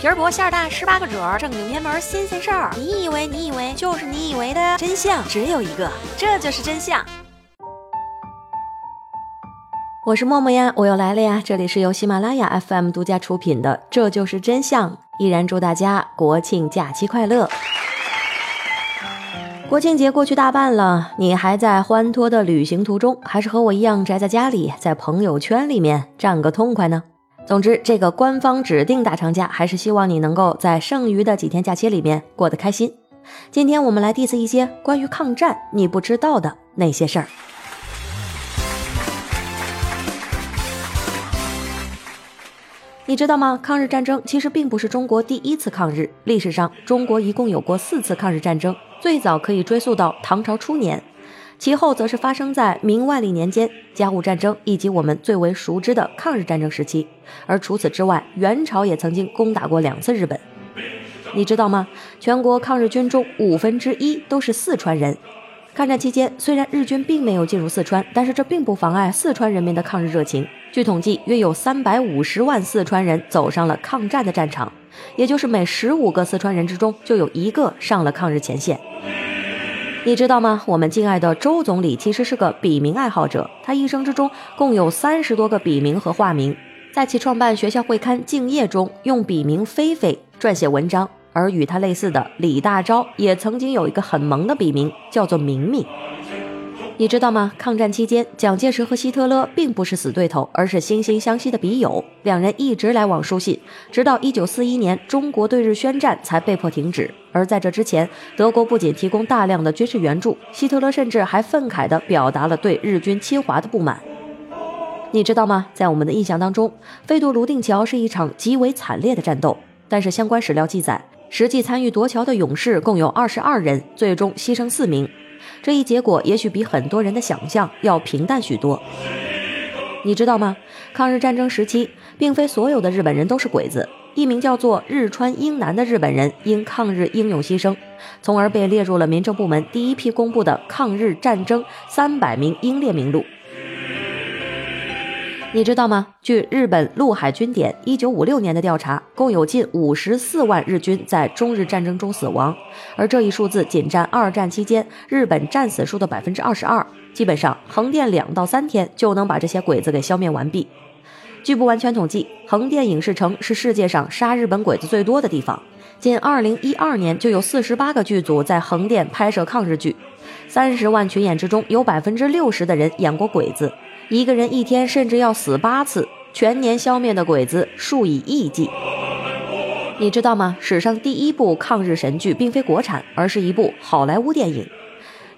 皮儿薄馅儿大，十八个褶儿，正经偏门新鲜事儿。你以为你以为就是你以为的真相只有一个，这就是真相。我是默默呀，我又来了呀！这里是由喜马拉雅 FM 独家出品的《这就是真相》，依然祝大家国庆假期快乐。国庆节过去大半了，你还在欢脱的旅行途中，还是和我一样宅在家里，在朋友圈里面占个痛快呢？总之，这个官方指定大长假，还是希望你能够在剩余的几天假期里面过得开心。今天我们来 diss 一些关于抗战你不知道的那些事儿。你知道吗？抗日战争其实并不是中国第一次抗日，历史上中国一共有过四次抗日战争，最早可以追溯到唐朝初年。其后则是发生在明万历年间甲午战争以及我们最为熟知的抗日战争时期，而除此之外，元朝也曾经攻打过两次日本。你知道吗？全国抗日军中五分之一都是四川人。抗战期间，虽然日军并没有进入四川，但是这并不妨碍四川人民的抗日热情。据统计，约有三百五十万四川人走上了抗战的战场，也就是每十五个四川人之中就有一个上了抗日前线。你知道吗？我们敬爱的周总理其实是个笔名爱好者，他一生之中共有三十多个笔名和化名。在其创办学校会刊《敬业》中，用笔名“菲菲”撰写文章；而与他类似的李大钊也曾经有一个很萌的笔名，叫做“明明”。你知道吗？抗战期间，蒋介石和希特勒并不是死对头，而是惺惺相惜的笔友，两人一直来往书信，直到一九四一年中国对日宣战才被迫停止。而在这之前，德国不仅提供大量的军事援助，希特勒甚至还愤慨地表达了对日军侵华的不满。你知道吗？在我们的印象当中，飞夺泸定桥是一场极为惨烈的战斗，但是相关史料记载，实际参与夺桥的勇士共有二十二人，最终牺牲四名。这一结果也许比很多人的想象要平淡许多。你知道吗？抗日战争时期，并非所有的日本人都是鬼子。一名叫做日川英男的日本人因抗日英勇牺牲，从而被列入了民政部门第一批公布的抗日战争三百名英烈名录。你知道吗？据日本陆海军典一九五六年的调查，共有近五十四万日军在中日战争中死亡，而这一数字仅占二战期间日本战死数的百分之二十二。基本上横店两到三天就能把这些鬼子给消灭完毕。据不完全统计，横店影视城是世界上杀日本鬼子最多的地方，仅二零一二年就有四十八个剧组在横店拍摄抗日剧，三十万群演之中有百分之六十的人演过鬼子。一个人一天甚至要死八次，全年消灭的鬼子数以亿计。你知道吗？史上第一部抗日神剧并非国产，而是一部好莱坞电影。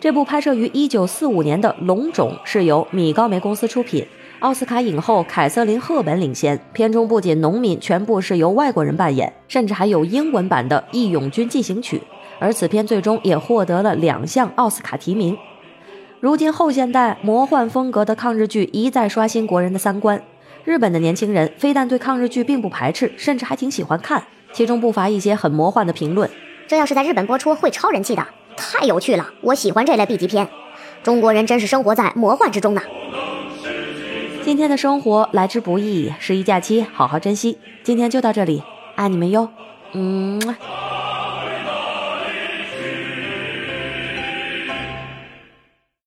这部拍摄于一九四五年的《龙种》是由米高梅公司出品，奥斯卡影后凯瑟琳·赫本领衔。片中不仅农民全部是由外国人扮演，甚至还有英文版的《义勇军进行曲》。而此片最终也获得了两项奥斯卡提名。如今后现代魔幻风格的抗日剧一再刷新国人的三观，日本的年轻人非但对抗日剧并不排斥，甚至还挺喜欢看，其中不乏一些很魔幻的评论。这要是在日本播出，会超人气的，太有趣了！我喜欢这类 B 级片，中国人真是生活在魔幻之中呢。今天的生活来之不易，十一假期好好珍惜。今天就到这里，爱你们哟，嗯。